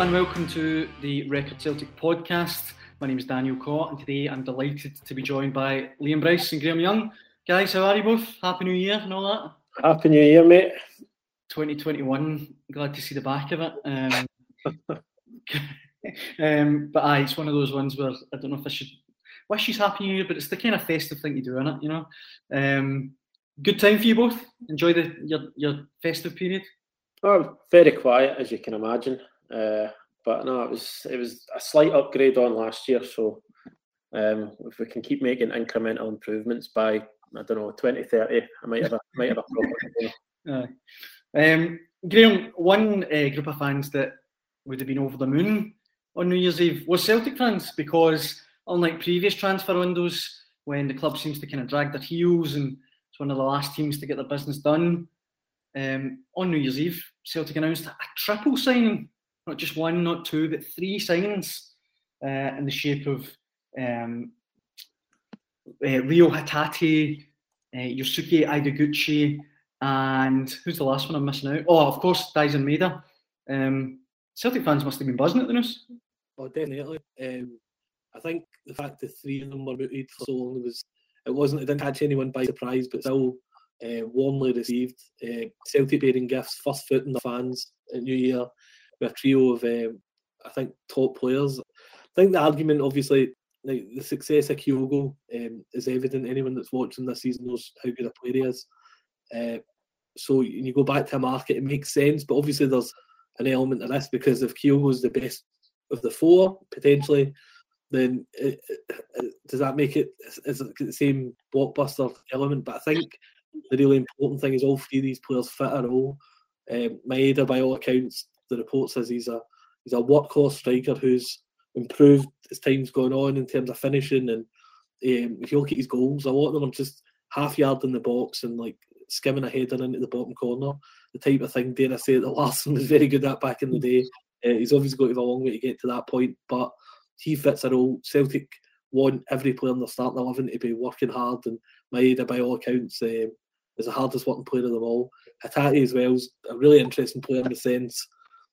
Hello and welcome to the Record Celtic podcast. My name is Daniel Caw and today I'm delighted to be joined by Liam Bryce and Graeme Young. Guys, how are you both? Happy New Year and all that. Happy New Year, mate. 2021, glad to see the back of it. Um, um, but aye, it's one of those ones where I don't know if I should wish you Happy New Year, but it's the kind of festive thing to do, isn't it? You know. Um, good time for you both. Enjoy the your, your festive period. Oh, very quiet as you can imagine. Uh, but no, it was it was a slight upgrade on last year. So um, if we can keep making incremental improvements by I don't know 2030, I might have a might have a problem. um, Graeme, one uh, group of fans that would have been over the moon on New Year's Eve was Celtic fans because unlike previous transfer windows when the club seems to kind of drag their heels and it's one of the last teams to get their business done. Um, on New Year's Eve, Celtic announced a triple signing not just one, not two, but three signings uh, in the shape of um, uh, Reo Hatate, uh, Yosuke Ideguchi, and who's the last one I'm missing out? Oh, of course, Daizen Maeda. Um, Celtic fans must have been buzzing at the news. Oh, definitely. Um, I think the fact that three of them were mooted for so long was it wasn't it didn't catch anyone by surprise, but still uh, warmly received. Uh, Celtic bearing gifts, first foot in the fans at New Year, with a trio of um, I think top players. I think the argument, obviously, like the success of Kyogo um, is evident. Anyone that's watching this season knows how good a player he is. Uh, so you go back to a market, it makes sense. But obviously, there's an element of this because if Kyogo is the best of the four potentially, then it, it, does that make it is it the same blockbuster element? But I think the really important thing is all three of these players fit a role. Um, Maeda, by all accounts, the report says he's a he's a workhorse striker who's improved as time's gone on in terms of finishing. And um, if you look at his goals, a lot of them are just half yard in the box and like skimming a header into the bottom corner. The type of thing, dare I say, that Larsson was very good at back in the day. Uh, he's obviously got a long way to get to that point, but he fits a role. Celtic want every player in the starting eleven to be working hard, and Maeda, by all accounts, um, is the hardest working player of them all. Hatate as well is a really interesting player in the sense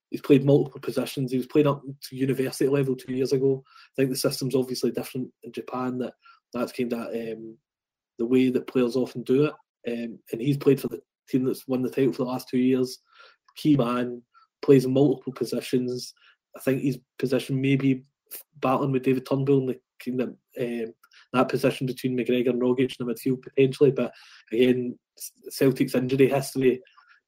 he's played multiple positions. He was playing up to university level two years ago. I think the system's obviously different in Japan. That that's kind of um, the way that players often do it. Um, and he's played for the team that's won the title for the last two years. Key man, plays multiple positions. I think his position maybe battling with David Turnbull in the kind of um, that position between McGregor and Rogic in the midfield potentially. But again, Celtic's injury history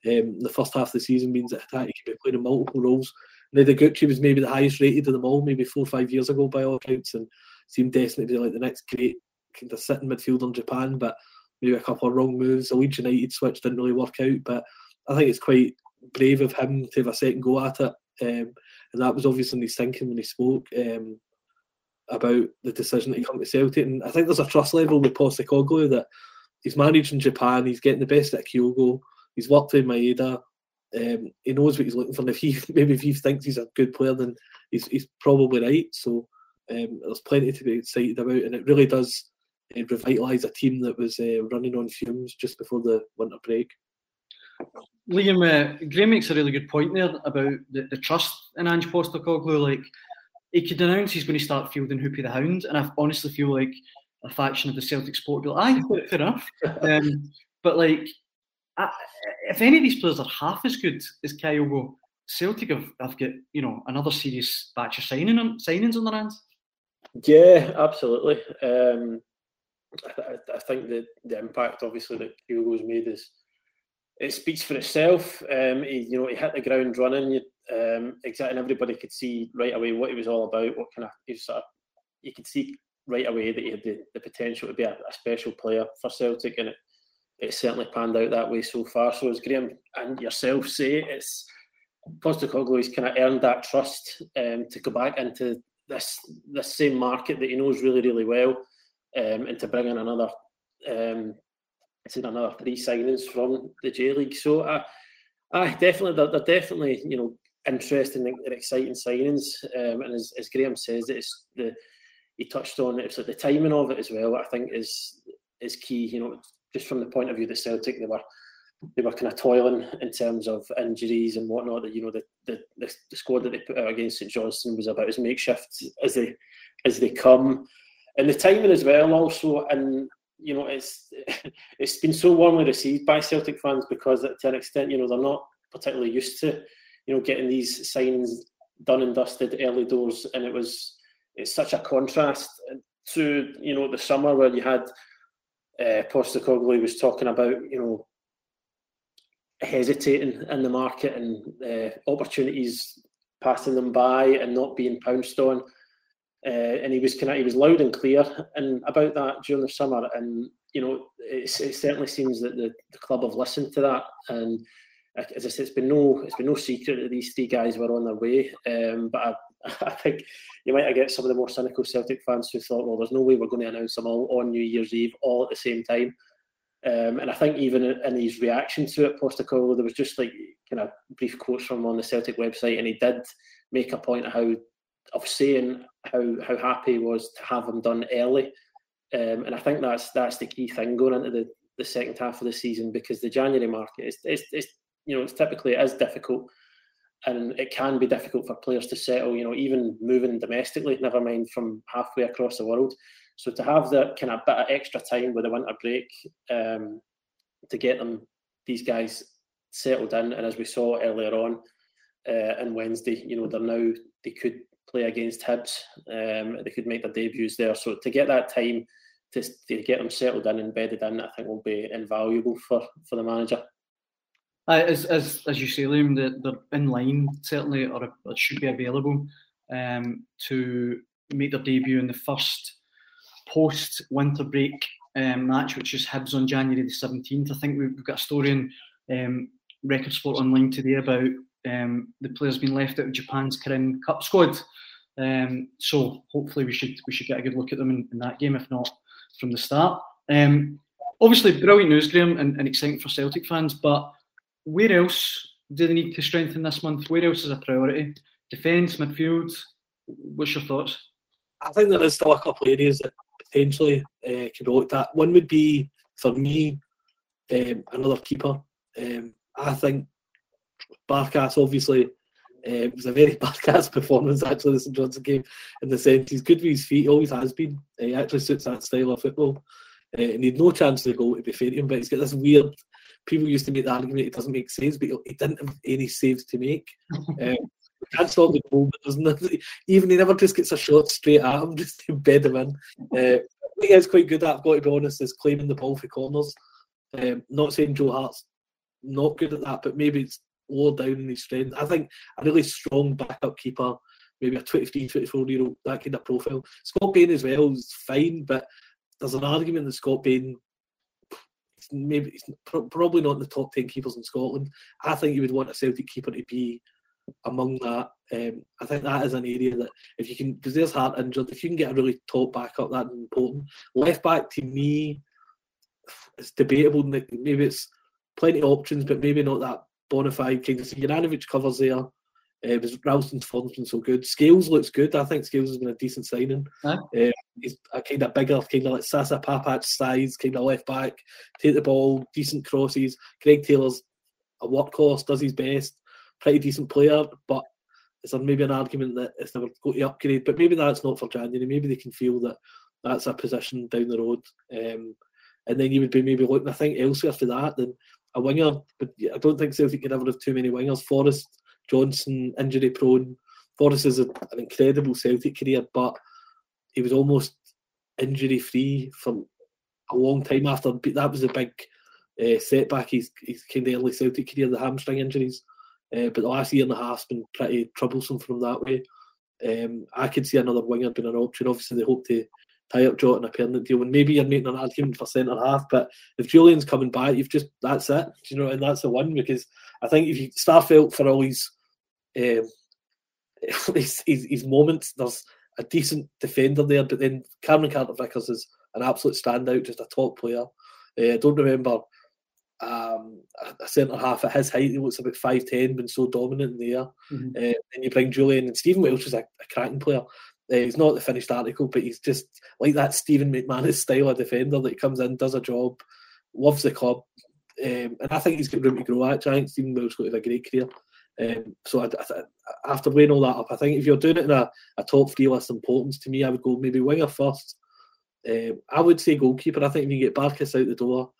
um, the first half of the season means that Hatate can be playing in multiple roles. Ideguchi was maybe the highest rated of them all, maybe four or five years ago by all accounts, and seemed destined to be like the next great kind of sitting midfielder in Japan. But maybe a couple of wrong moves. The Leeds United switch didn't really work out, but I think it's quite brave of him to have a second go at it. Um, and that was obviously his thinking when he spoke um, about the decision to come to Celtic. And I think there's a trust level with Postecoglou that he's managed in Japan, he's getting the best at Kyogo He's worked with Maeda. Um, he knows what he's looking for. And if he maybe if he thinks he's a good player, then he's, he's probably right. So um, there's plenty to be excited about, and it really does uh, revitalise a team that was uh, running on fumes just before the winter break. Liam, uh, Graeme makes a really good point there about the, the trust in Ange Postecoglou. Like he could announce he's going to start fielding Hoopy the Hound, and I honestly feel like a faction of the Celtic sport will be like, aye, fair enough. Um, but like if any of these players are half as good as Kyogo, Celtic have, have got you know another serious batch of signing signings on their hands. Yeah, absolutely. Um, I, I, think that the impact, obviously, that Kyogo's made is it speaks for itself. Um, he, you know, he hit the ground running. You, um, exactly, everybody could see right away what he was all about. What kind of he sort of, you could see right away that he had the, the potential to be a, a special player for Celtic, and it it's certainly panned out that way so far. So as Graeme and yourself say, it's Postecoglou's kind of earned that trust um, to go back into this this same market that he knows really really well, um, and to bring in another um, seen another three signings from the J League. So I, I definitely they're, they're, definitely you know interesting and exciting signings. Um, and as, as Graeme says, it's the he touched on it's like the timing of it as well. I think is is key. You know, just from the point of view that Celtic they were they were kind of toiling in terms of injuries and whatnot. That you know the, the the squad that they put out against St Johnstone was about as makeshift as they as they come, and the timing as well. Also, and you know it's it's been so warmly received by Celtic fans because to an extent you know they're not particularly used to you know getting these signs done and dusted early doors, and it was it's such a contrast to you know the summer where you had uh, Postecoglou was talking about you know hesitating in the market and uh, opportunities passing them by and not being pounced on. Uh, and he was kind of he was loud and clear and about that during the summer. And you know, it certainly seems that the, the club have listened to that. And as I said, it's been no it's been no secret that these three guys were on their way. Um, but I, I think you might get some of the more cynical Celtic fans who thought, well, there's no way we're going to announce them all on New Year's Eve all at the same time. Um, and I think even in his reaction to it, Postecoglou, there was just like kind of brief quotes from him on the Celtic website, and he did make a point of how of saying how how happy he was to have him done early. Um, and I think that's that's the key thing going into the, the second half of the season because the January market is it's, it's you know it's typically it is difficult and it can be difficult for players to settle, you know, even moving domestically, never mind from halfway across the world. So to have that kind of bit of extra time with the winter break um, to get them, these guys settled in, and as we saw earlier on uh, on Wednesday, you know they're now they could play against Hibs, um, they could make their debuts there. So to get that time to, to get them settled in and in, I think will be invaluable for for the manager. Uh, as, as as you say, Liam, they're, they're in line certainly, or, should be available um, to make their debut in the first post winter break um, match, which is Hibs on January the 17th. I think we've got a story in um, Record Sport Online today about um, the players being left out of Japan's Kirin Cup squad. Um, so hopefully we should we should get a good look at them in, in that game, if not from the start. Um, obviously, brilliant news, Graeme, and, and exciting for Celtic fans. But where else do they need to strengthen this month? Where else is a priority? Defence, midfield. What's your thoughts? I think there is still a couple of areas that potentially uh, could looked at. One would be for me um, another keeper. Um, I think Barkas obviously uh, was a very Barkas performance actually the St Johnstone game in the sense he's good with his feet, he always has been. He actually suits that style of football. Uh, and he'd no chance to go to be fair to him, but he's got this weird. People used to make the argument it doesn't make saves, but he didn't have any saves to make. Um, can't stop the goal, but there's nothing. Even he never just gets a shot straight at him, just to bed him in. Uh, I think he's quite good at. I've got to be honest, is claiming the ball for corners. Um, not saying Joe Hart's not good at that, but maybe it's lower down in his strength. I think a really strong backup keeper, maybe a 23, 24 year old, that kind of profile. Scott Bain as well is fine, but there's an argument that Scott Bain maybe he's probably not in the top 10 keepers in Scotland. I think you would want a Celtic keeper to be among that. Um, I think that is an area that if you can, because there's Hart injured, if you can get a really top backup, that's important. Left back to me, it's debatable. Maybe it's plenty of options, but maybe not that bona fide kind of. So Juranovic covers there. Uh, because Ralston's form's been so good. Scales looks good. I think Scales has been a decent signing. Huh? Uh, he's a kind of bigger, kind of like Sasa Papac size, kind of left back, take the ball, decent crosses. Greg Taylor's a workhorse, does his best pretty decent player, but it's there maybe an argument that it's never going to upgrade? But maybe that's not for January. Maybe they can feel that that's a position down the road. Um, and then you would be maybe looking, I think, elsewhere for that than a winger. But I don't think Celtic can ever have too many wingers. Forrest, Johnston, injury prone. Forrest a, an incredible Celtic career, but he was almost injury free for a long time after. That was a big uh, setback. He's, he's kind of early Celtic career, the hamstring injuries. Uh, but the last year and a half's been pretty troublesome from that way. Um, I could see another winger being an option. Obviously, they hope to tie up Jota in a permanent deal. And maybe you're making an argument for centre half, but if Julian's coming back, you've just that's it. You know, and that's the one because I think if you Starfelt for all his, um, his, his, his moments, there's a decent defender there, but then Cameron Carter Vickers is an absolute standout, just a top player. Uh, I don't remember um, a centre half at his height, he looks about 5'10, been so dominant in the air. Mm-hmm. Uh, and you bring Julian and Stephen Welsh is a, a cracking player. Uh, he's not the finished article, but he's just like that Stephen McManus style of defender that comes in, does a job, loves the club. Um, and I think he's got room to grow at. I think Stephen Welsh got a great career. Um, so I, I, after weighing all that up, I think if you're doing it in a, a top three list importance, to me, I would go maybe winger first. Um, I would say goalkeeper. I think if you get Barkas out the door,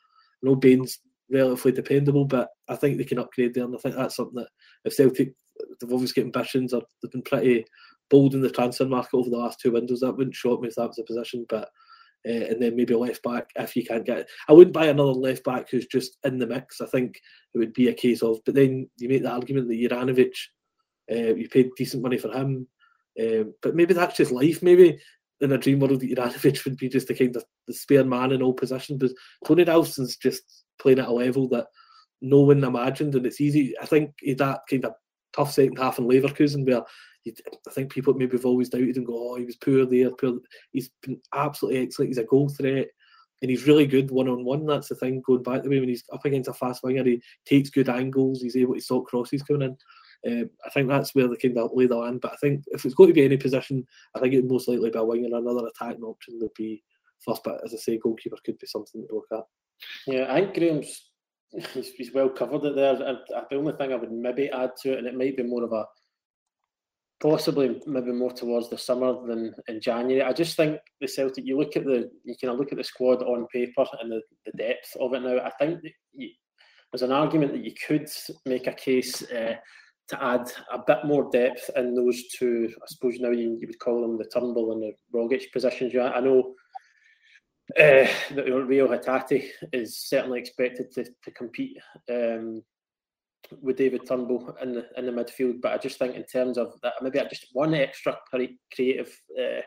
no Bain's relatively dependable, but I think they can upgrade there, and I think that's something that if Celtic they've always got ambitions or they've been pretty bold in the transfer market over the last two windows. That wouldn't shock me if that was a position, but uh, and then maybe left back if you can't get it. I wouldn't buy another left back who's just in the mix. I think it would be a case of, but then you make the argument that Juranovic, uh, you paid decent money for him, uh, but maybe that's just life. Maybe in a dream world, that Juranovic would be just the kind of the spare man in all positions. But Tony Ralston's just playing at a level that no one imagined, and it's easy. I think that kind of tough second half in Leverkusen where I think people maybe have always doubted and go, oh, he was poor there. Poor. He's been absolutely excellent. He's a goal threat and he's really good one on one. That's the thing. Going back the way when he's up against a fast winger, he takes good angles. He's able to stop crosses coming in. Um, I think that's where they kind of lay the land. But I think if it's going to be any position, I think it would most likely be a winger. Another attacking option would be first. But as I say, goalkeeper could be something to look at. Yeah, I think Graeme's he's, he's well covered it there. And the only thing I would maybe add to it, and it might be more of a possibly maybe more towards the summer than in January. I just think the Celtic. You look at the you kind of look at the squad on paper and the, the depth of it now. I think you, there's an argument that you could make a case uh, to add a bit more depth in those two. I suppose now you, you would call them the Turnbull and the Rogic positions. I know uh, that Reo Hatate is certainly expected to, to compete um, with David Turnbull in the in the midfield, but I just think in terms of that, maybe just one extra creative uh,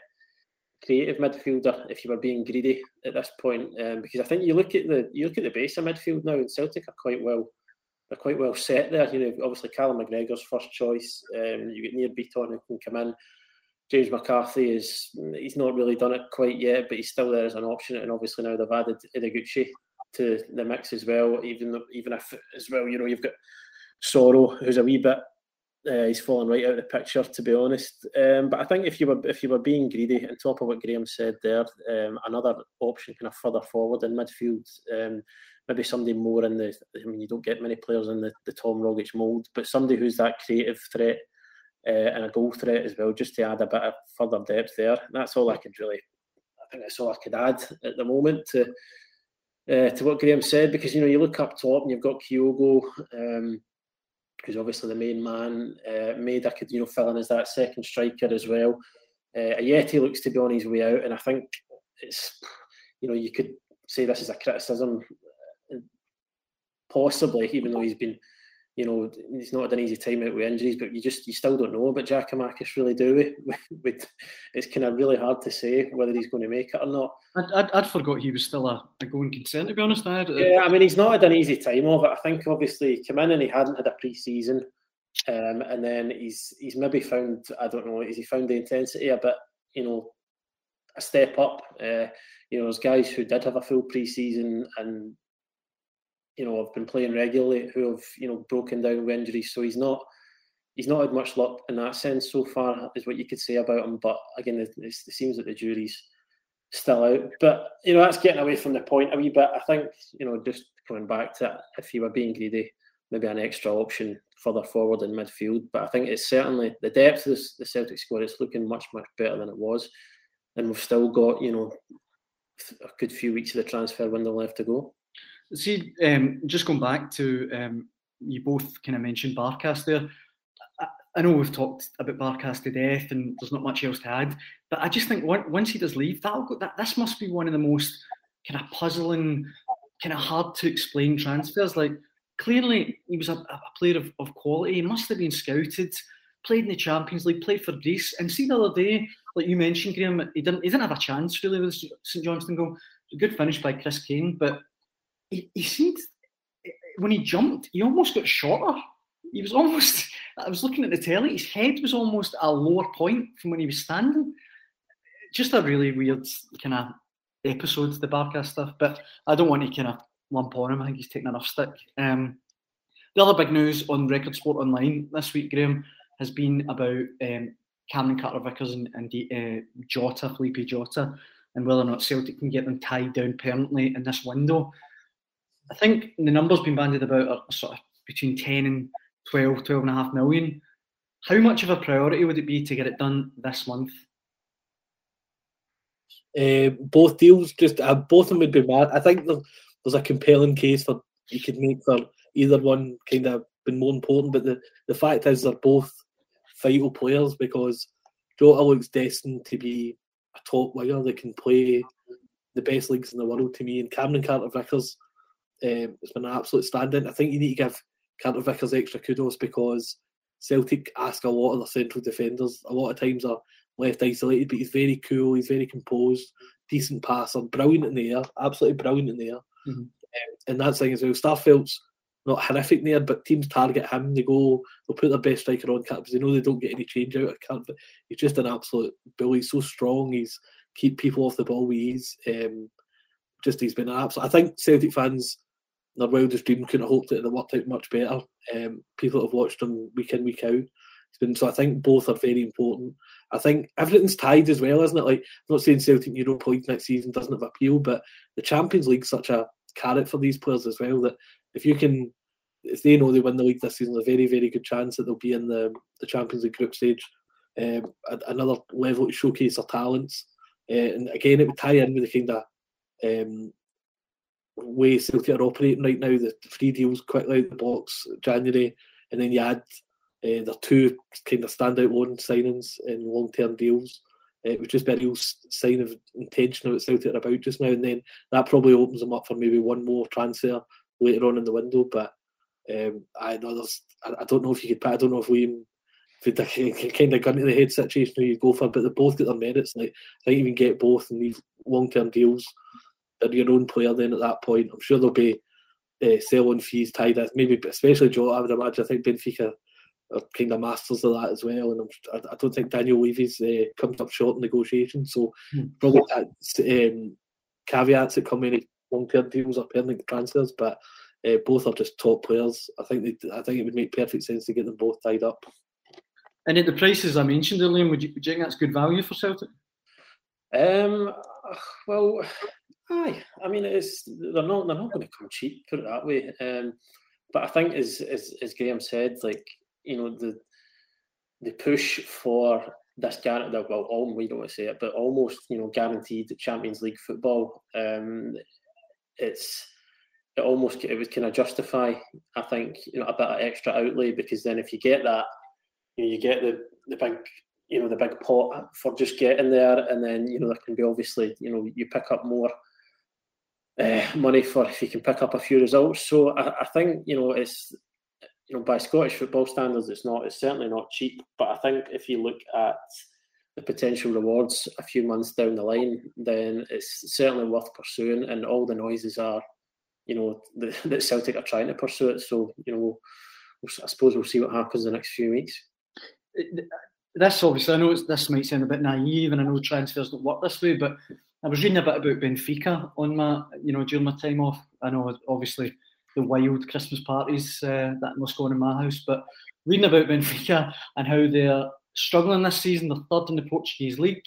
creative midfielder if you were being greedy at this point, um, because I think you look at the you look at the base of midfield now, and Celtic are quite well they're quite well set there. You know, obviously Callum McGregor's first choice. Um, you get Nir Bitton who can come in. James McCarthy is he's not really done it quite yet, but he's still there as an option. And obviously now they've added Ideguchi to the mix as well. Even even if as well, you know, you've got Soro, who's a wee bit uh, he's fallen right out of the picture, to be honest. Um, but I think if you were if you were being greedy, on top of what Graeme said there, um, another option kind of further forward in midfield, um, maybe somebody more in the. I mean, you don't get many players in the, the Tom Rogic mould, but somebody who's that creative threat uh, and a goal threat as well, just to add a bit of further depth there. That's all I could really, I think that's all I could add at the moment to uh, to what Graeme said, because you know you look up top and you've got Kyogo, um, who's obviously the main man. Uh, Maeda could you know fill in as that second striker as well. Uh, Ajeti looks to be on his way out, and I think it's you know you could say this is a criticism, uh, possibly even though he's been you know, he's not had an easy time out with injuries, but you just you still don't know about Giakoumakis really, do we? it's kind of really hard to say whether he's going to make it or not. I'd, I'd, I'd forgot he was still a, a going concern, to be honest. I yeah, I mean, he's not had an easy time of it. I think obviously he came in and he hadn't had a pre-season, um, and then he's he's maybe found I don't know, is he found the intensity a bit, you know, a step up. Uh, you know, there's guys who did have a full pre-season and you know, have been playing regularly who have, you know, broken down with injuries. So he's not he's not had much luck in that sense so far, is what you could say about him. But again, it, it seems that the jury's still out. But you know, that's getting away from the point a wee bit. I think, you know, just coming back to if you were being greedy, maybe an extra option further forward in midfield. But I think it's certainly the depth of the Celtic squad is looking much, much better than it was. And we've still got, you know, a good few weeks of the transfer window left to go. See, um, just going back to um, you both kind of mentioned Barkas there. I, I, know we've talked about Barkas to death, and there's not much else to add. But I just think once he does leave, that'll go, that this must be one of the most kind of puzzling, kind of hard to explain transfers. Like clearly, he was a, a player of, of quality. He must have been scouted played in the Champions League, played for Greece, and see the other day, like you mentioned, Graeme, he didn't he didn't have a chance really with St Johnstone goal. Good finish by Chris Kane, but he, he seemed when he jumped, he almost got shorter. He was almost. I was looking at the telly. His head was almost a lower point from when he was standing. Just a really weird kind of episode, the Barkas stuff. But I don't want to kind of lump on him. I think he's taking enough stick. Um, the other big news on Record Sport Online this week, Graeme, has been about um, Cameron Carter Vickers and, and uh, Jota, Felipe Jota, and whether or not Celtic can get them tied down permanently in this window. I think the numbers being bandied about are sort of between 10 and 12, 12 and a half million. How much of a priority would it be to get it done this month? Uh, both deals, just uh, both of them would be mad. I think there's, a compelling case for you could make for either one kind of been more important. But the, the fact is, they're both vital players because Jota looks destined to be a top winger that can play the best leagues in the world to me. And Cameron Carter Vickers um, has been an absolute stand-in. I think you need to give Carter Vickers extra kudos because Celtic ask a lot of their central defenders. A lot of times are left isolated, but he's very cool. He's very composed, decent passer, brilliant in the air, absolutely brilliant in the air. Mm-hmm. Um, and that's thing as well. Starfelt's not horrific there, but teams target him. They go, they'll put their best striker on because they know they don't get any change out of. But he's just an absolute bully. He's so strong. He's keep people off the ball with ease. Um, just he's been an absolute. I think Celtic fans, their wildest dream couldn't have hoped that it worked out much better. Um, people that have watched them week in week out. Been so. I think both are very important. I think everything's tied as well, isn't it? Like I'm not saying Celtic Europa League next season doesn't have appeal, but the Champions League's such a carrot for these players as well that if you can, if they know they win the league this season, a very very good chance that they'll be in the the Champions League group stage. Um, another level to showcase their talents, uh, and again it would tie in with the kind of um, way Celtic are operating right now. The free deals quickly out the box January, and then you add uh, their two kind of standout loan signings and long term deals. It was just a real sign of intention of what Celtic are about just now, and then that probably opens them up for maybe one more transfer later on in the window. But um, I know I, don't know if you could, I don't know if Liam, if it's kind of gun to the head situation you go for, but they both got their merits. Like you can get both in these long term deals. And your own player then at that point. I'm sure there'll be uh, selling fees tied in, maybe especially Joe. I would imagine. I think Benfica are kind of masters of that as well. And I, I don't think Daniel Levy's uh, comes up short in negotiations. So hmm. probably um, caveats that come in long term deals or permanent transfers, but uh, both are just top players. I think they, I think it would make perfect sense to get them both tied up. And at the prices I mentioned earlier, would you, would you think that's good value for Celtic? Um, well, aye. I mean, it's they're not they're not going to come cheap. Put it that way. Um, but I think as as as Graeme said, like you know the the push for this guaranteed well, all we don't want to say it, but almost you know guaranteed Champions League football. Um, it's it almost it would kind of justify, I think, you know, a bit of extra outlay because then if you get that, you know, you get the the big you know the big pot for just getting there, and then you know there can be obviously you know you pick up more uh, money for if you can pick up a few results. So I, I think you know it's you know by Scottish football standards, it's not it's certainly not cheap. But I think if you look at the potential rewards a few months down the line, then it's certainly worth pursuing. And all the noises are, you know, that Celtic are trying to pursue it. So, you know, I suppose we'll see what happens in the next few weeks. This obviously, I know this might sound a bit naive, and I know transfers don't work this way, but I was reading a bit about Benfica on my, you know, during my time off. I know, obviously, the wild Christmas parties uh, that must go on in my house, but reading about Benfica and how they're struggling this season. They're third in the Portuguese league,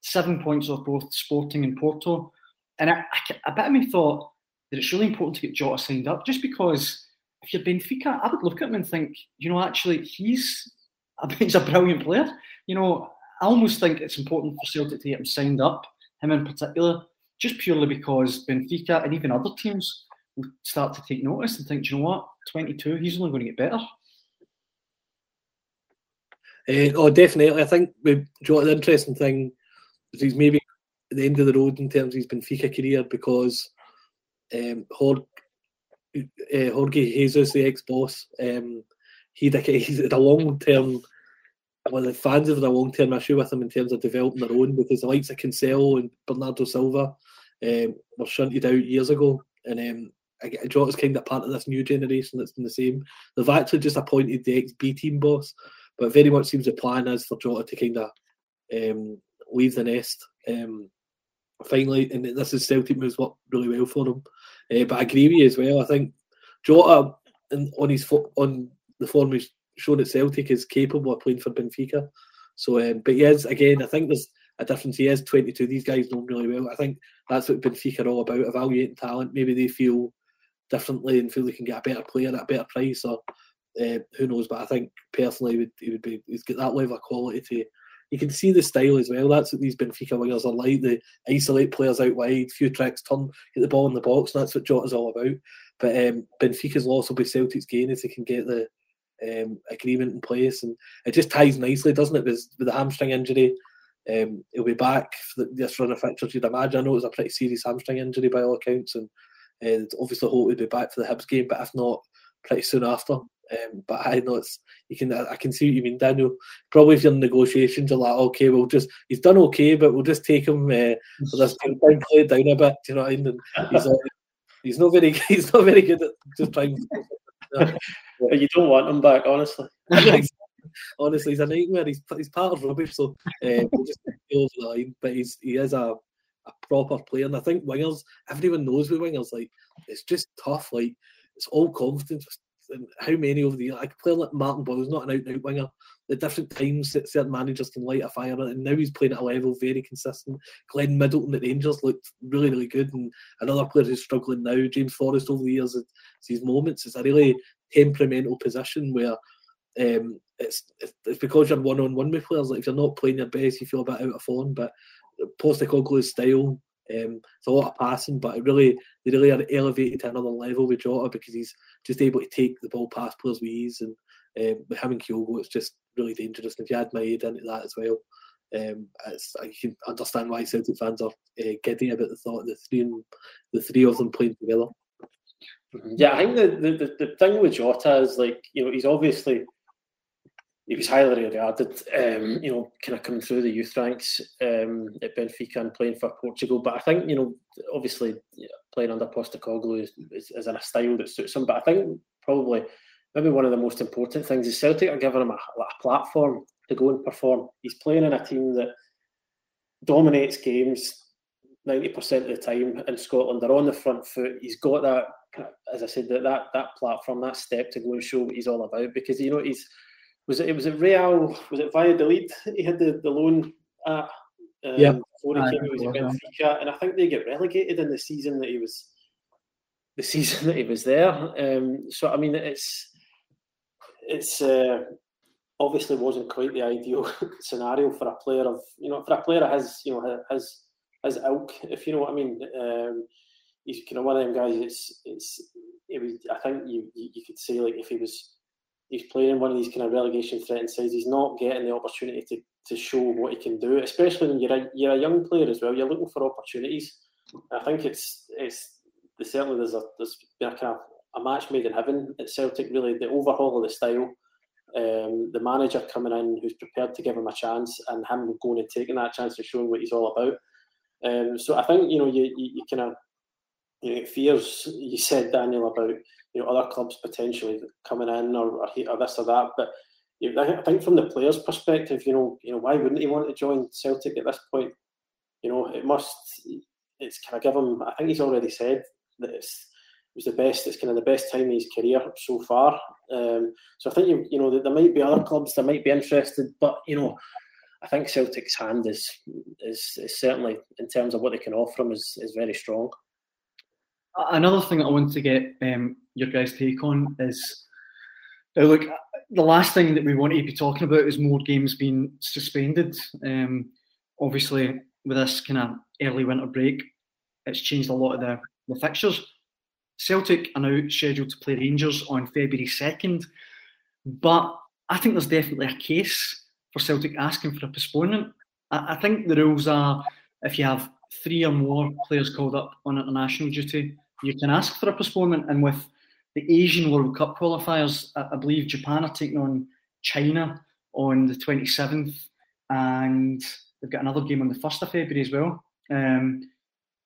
seven points off both Sporting and Porto. And I, I, a bit of me thought that it's really important to get Jota signed up, just because if you're Benfica, I would look at him and think, you know, actually he's a, he's a brilliant player. You know, I almost think it's important for Celtic to get him signed up, him in particular, just purely because Benfica and even other teams will start to take notice and think, you know what, 22, he's only going to get better. Uh, oh, definitely. I think with Jota, the interesting thing is he's maybe at the end of the road in terms of his Benfica career because um, Jorge, uh, Jorge Jesus, the ex-boss, um, he had a long-term well, the fans have a long term issue with them in terms of developing their own because the likes of Cancelo and Bernardo Silva um, were shunted out years ago, and um, Jota's kind of part of this new generation that's been the same. They've actually just appointed the ex B team boss, but very much seems the plan is for Jota to kind of um, leave the nest. Um, finally, and this is Celtic moves worked really well for him. Uh, but I agree with you as well. I think Jota on his on the form he's shown at Celtic is capable of playing for Benfica. So, um, but yes, again, I think there's a difference. He is 22. These guys know him really well. I think that's what Benfica are all about: evaluating talent. Maybe they feel differently and feel they can get a better player at a better price, or uh, who knows. But I think personally, he would, he would be he's got that level of quality to. You can see the style as well. That's what these Benfica wingers are like. They isolate players out wide, few tricks, turn, get the ball in the box. And that's what Jota's all about. But um, Benfica's loss will be Celtic's gain if they can get the um, agreement in place, and it just ties nicely, doesn't it? With, with the hamstring injury, um, he'll be back for the, this run of fixtures. You'd imagine. I know it was a pretty serious hamstring injury by all accounts, and uh, obviously hope he'll be back for the Hibs game, but if not, pretty soon after. Um, but I know it's you can I can see what you mean, Daniel. Probably if you're in negotiations, you're like, okay, we'll just he's done okay, but we'll just take him uh, for this play it down a bit. Do you know what I mean? And he's, uh, he's not very he's not very good at just trying. To, you don't want him back, honestly. honestly, he's a nightmare. He's he's part of rubbish, so uh, we'll just go over the line. But he's he is a, a proper player, and I think wingers. Everyone knows with wingers, like it's just tough. Like it's all confidence. And how many over the years, like a player like Martin Boyle's not an out and out winger. The different times that certain managers can light a fire, and now he's playing at a level very consistent. Glenn Middleton at Rangers looked really, really good, and another player who's struggling now, James Forrest, over the years, these moments. It's a really temperamental position where um, it's, it's because you're one on one with players. Like if you're not playing your best, you feel a bit out of form. But Postecoglou's style, um, it's a lot of passing, but it really they really are elevated to another level with Jota because he's just able to take the ball past players with ease. And um, with him and Kyogo, it's just really dangerous. And if you add Maeda into that as well, um, I can understand why Celtic fans are uh, giddy about the thought of the three the three of them playing together. Yeah, I think the, the, the thing with Jota is like, you know, he's obviously he was highly regarded, um, you know, kind of coming through the youth ranks um, at Benfica and playing for Portugal. But I think, you know, obviously playing under Postecoglou is, is, is, in a style that suits him. But I think probably maybe one of the most important things is Celtic are giving him a, a platform to go and perform. He's playing in a team that dominates games 90% of the time in Scotland. They're on the front foot. He's got that, as I said, that, that, that platform, that step to go and show what he's all about because, you know, he's was it, it was it Real, was it Valladolid? He had the, the loan at um, yeah. before he came, he was at Benfica, and I think they get relegated in the season that he was the season that he was there. Um, so I mean, it's it's uh, obviously wasn't quite the ideal scenario for a player of you know for a player his you know his his ilk, if you know what I mean. Um, he's kind of one of them guys. It's it's it was. I think you you could say like if he was he's playing in one of these kind of relegation threatened sides. He's not getting the opportunity to, to show what he can do, especially when you're a, you're a young player as well. You're looking for opportunities. I think it's it's certainly there's a there's been a kind of a match made in heaven at Celtic. Really, the overhaul of the style, um, the manager coming in who's prepared to give him a chance, and him going and taking that chance and showing what he's all about. Um, so I think you know you you, you kind of you know, fears you said Daniel about you know other clubs potentially coming in or, or, this or that. But I think from the player's perspective, you know, you know, why wouldn't he want to join Celtic at this point? You know, it must. It's kind of give him. I think he's already said that it's it was the best. It's kind of the best time in his career so far. Um, so I think you you know there might be other clubs that might be interested, but you know. I think Celtic's hand is, is, is certainly in terms of what they can offer him is, is very strong. Another thing that I want to get um, your guys' take on is uh, look, the last thing that we want to be talking about is more games being suspended. Um, obviously, with this kind of early winter break, it's changed a lot of the, the fixtures. Celtic are now scheduled to play Rangers on February 2nd, but I think there's definitely a case for Celtic asking for a postponement. I, I think the rules are if you have three or more players called up on international duty, you can ask for a postponement. And with the Asian World Cup qualifiers, I, I believe Japan are taking on China on the 27th, and they've got another game on the 1st of February as well. Um,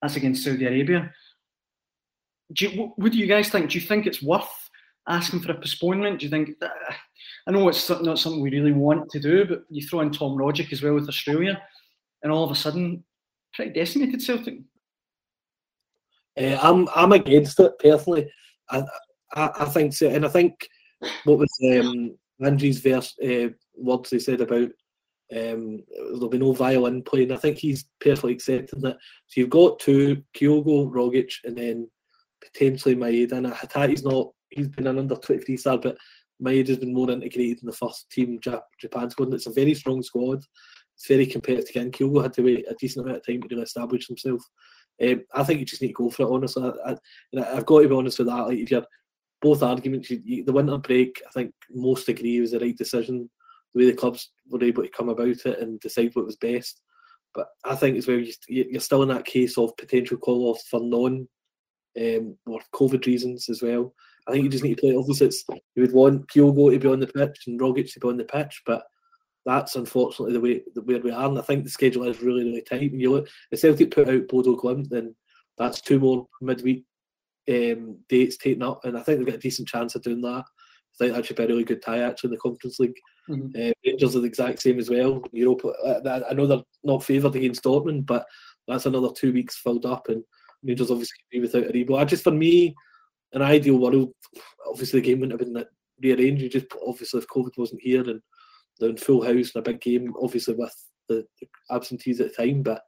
that's against Saudi Arabia. Do you, what do you guys think? Do you think it's worth asking for a postponement? Do you think? Uh, I know it's not something we really want to do, but you throw in Tom Rogic as well with Australia, and all of a sudden, pretty decimated Celtic. Uh, I'm I'm against it personally. I, I, I think so, and I think what was um, Andrew's verse uh, words he said about um, there'll be no violin playing. I think he's perfectly accepting that. So you've got two Kyogo, Rogic, and then potentially Maeda. And Hatate's not. He's been an under twenty three star, but Maeda's been more integrated in the first team Japan squad. And it's a very strong squad. It's very competitive. And Kyogo had to wait a decent amount of time to really establish himself. Um, I think you just need to go for it. Honestly, I, have got to be honest with that. Like if you're both arguments, you, you, the winter break, I think most agree was the right decision. The way the clubs were able to come about it and decide what was best. But I think as well, you, you're still in that case of potential call offs for non um, or COVID reasons as well. I think you just need to play. It's, you would want Kyogo to be on the pitch and Rogic to be on the pitch, but that's unfortunately the way the, where we are. And I think the schedule is really, really tight. When you look, if Celtic put out Bodo Glimt, then that's two more midweek um, dates taken up, and I think they've got a decent chance of doing that. I think that should be a really good tie actually in the Conference League. Mm-hmm. Uh, Rangers are the exact same as well. Europa, uh, I know they're not favoured against Dortmund, but that's another two weeks filled up, and Rangers obviously be without Aribo. I just for me, an ideal world, obviously the game wouldn't have been rearranged. You just obviously if COVID wasn't here and they're in full house and a big game, obviously with the, the absentees at the time, but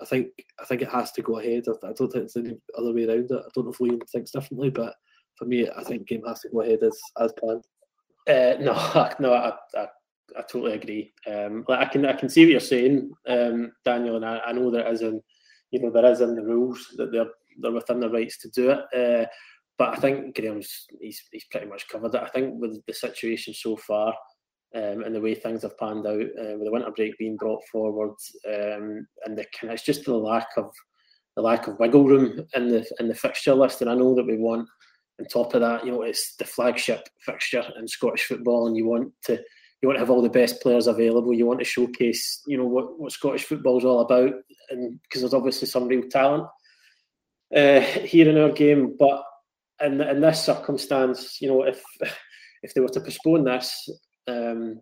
I think I think it has to go ahead. I, I don't think there's any other way around it. I don't know if Liam thinks differently, but for me, I think game has to go ahead as as planned. Uh, no, no, I, I, I totally agree. Um, like I can I can see what you're saying, um, Daniel, and I, I know there is in you know there is in the rules that they're they're within their rights to do it. Uh, but I think Graeme's he's he's pretty much covered it. I think with the situation so far. Um, and the way things have panned out uh, with the winter break being brought forward, um, and the kind it's just the lack of the lack of wiggle room in the in the fixture list. And I know that we want on top of that, you know, it's the flagship fixture in Scottish football, and you want to you want to have all the best players available. You want to showcase, you know, what, what Scottish football is all about, and because there's obviously some real talent uh, here in our game. But in in this circumstance, you know, if if they were to postpone this, um,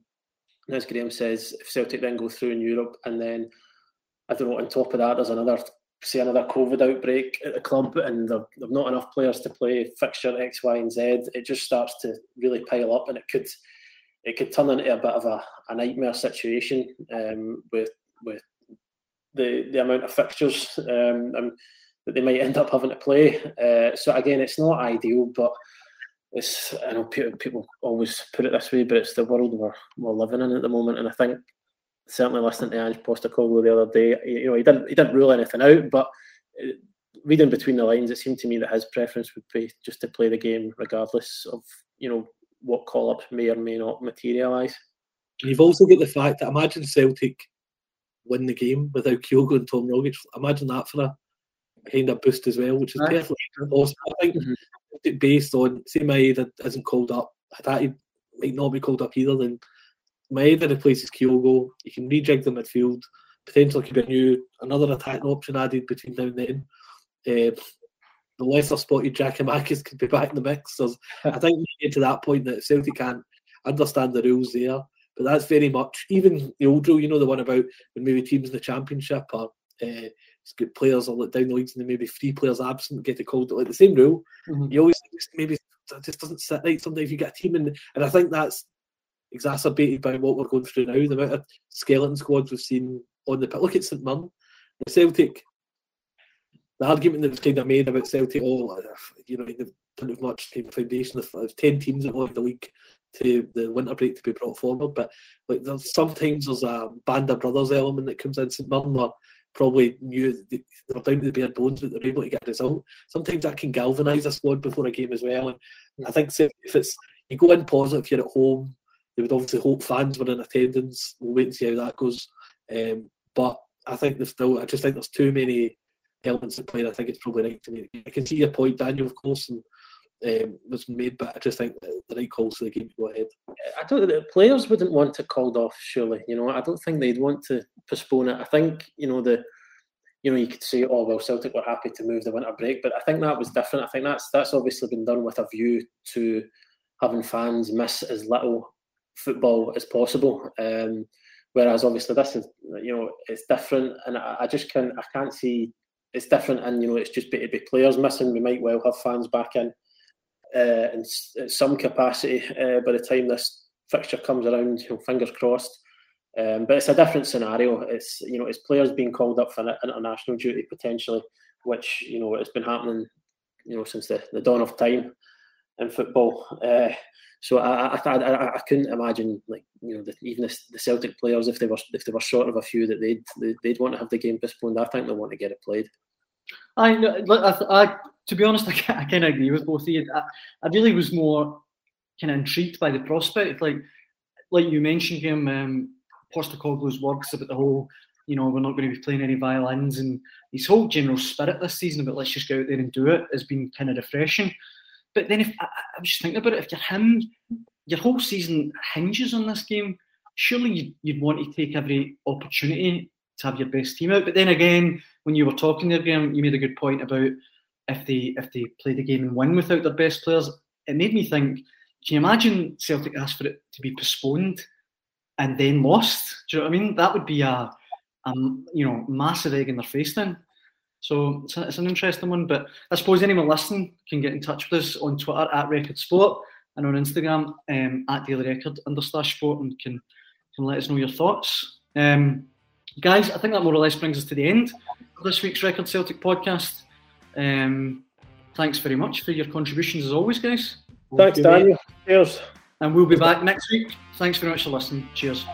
as Graeme says, if Celtic then go through in Europe, and then I don't know, on top of that, there's another say another COVID outbreak at the club and there've not enough players to play fixture X, Y, and Z, it just starts to really pile up and it could it could turn into a bit of a, a nightmare situation um, with with the the amount of fixtures um, that they might end up having to play. Uh, so again, it's not ideal, but it's I know people always put it this way, but it's the world we're, we're living in at the moment, and I think certainly listening to Ange Postecoglou the other day, you know, he didn't he didn't rule anything out, but uh, reading between the lines, it seemed to me that his preference would be just to play the game regardless of you know what call ups may or may not materialise. You've also got the fact that imagine Celtic win the game without Kyogo and Tom Rogic. Imagine that for a kind of boost as well, which is perfectly possible. I think mm-hmm. based on say Maeda isn't called up, that might not be called up either, then Maeda replaces Kyogo. You can rejig the midfield. Potentially could be a new another attacking option added between now and then. Uh, the lesser spotted Giakoumakis could be back in the mix. So I think we get to that point that Celtic can't understand the rules there. But that's very much even the old rule, you know, the one about when maybe teams in the championship are uh, good players or let down the leagues and then maybe three players absent get a call. Like the same rule. Mm-hmm. You always maybe it just doesn't sit right. Sometimes you get a team and and I think that's exacerbated by what we're going through now. The amount of skeleton squads we've seen on the pitch. Look at St Mirren. The Celtic, the argument that was kind of made about Celtic, oh, you know, they don't have much kind of foundation of, 10 teams that wanted the league to the winter break to be brought forward. But like there's sometimes there's a band of brothers element that comes in St Mirren probably knew they were down to the bare bones, but they're able to get a result. Sometimes that can galvanise a squad before a game as well. And I think if it's you go in positive, you're at home, they would obviously hope fans were in attendance. We'll wait and see how that goes. Um, but I think there's still, I just think there's too many elements at play. I think it's probably right to. I can see your point, Daniel, of course, and um, was made, but I just think the right calls for the game to go ahead. I don't. The players wouldn't want it called off. Surely, you know, I don't think they'd want to postpone it. I think you know the, you know, you could say, oh well, Celtic were happy to move the winter break, but I think that was different. I think that's that's obviously been done with a view to having fans miss as little football as possible. Um, whereas obviously this is, you know, it's different, and I, I just can't, I can't see it's different, and you know, it's just to be players missing. We might well have fans back in uh, in, some capacity uh, by the time this fixture comes around. You know, fingers crossed. Um, but it's a different scenario. It's you know, it's players being called up for international duty potentially, which you know, it's been happening, you know, since the, the dawn of time in football. Uh, so I, I, I, I, couldn't imagine like you know the, even the, Celtic players if they were if they were short of a few that they'd they'd want to have the game postponed. I think they want to get it played. I, I, to be honest, I, I kind of agree with both of you. I, I really was more kind of intrigued by the prospect, like like you mentioned, him um, Postecoglou's words about the whole, you know, we're not going to be playing any violins, and his whole general spirit this season about let's just go out there and do it has been kind of refreshing. But then if I, I was just thinking about it, if you're him, your whole season hinges on this game. Surely you'd, you'd want to take every opportunity to have your best team out. But then again, when you were talking there, Graeme, you made a good point about if they if they play the game and win without their best players. It made me think. Can you imagine Celtic asked for it to be postponed and then lost? Do you know what I mean? That would be a, a you know massive egg in their face then. So it's, it's, an interesting one. But I suppose anyone listening can get in touch with us on Twitter at Record Sport and on Instagram um, at Daily Record underslash sport and can can let us know your thoughts. Um, guys, I think that more or less brings us to the end of this week's Record Celtic podcast. Um, thanks very much for your contributions as always, guys. Thanks, Daniel. Cheers. And we'll be back next week. Thanks very much for listening. Cheers.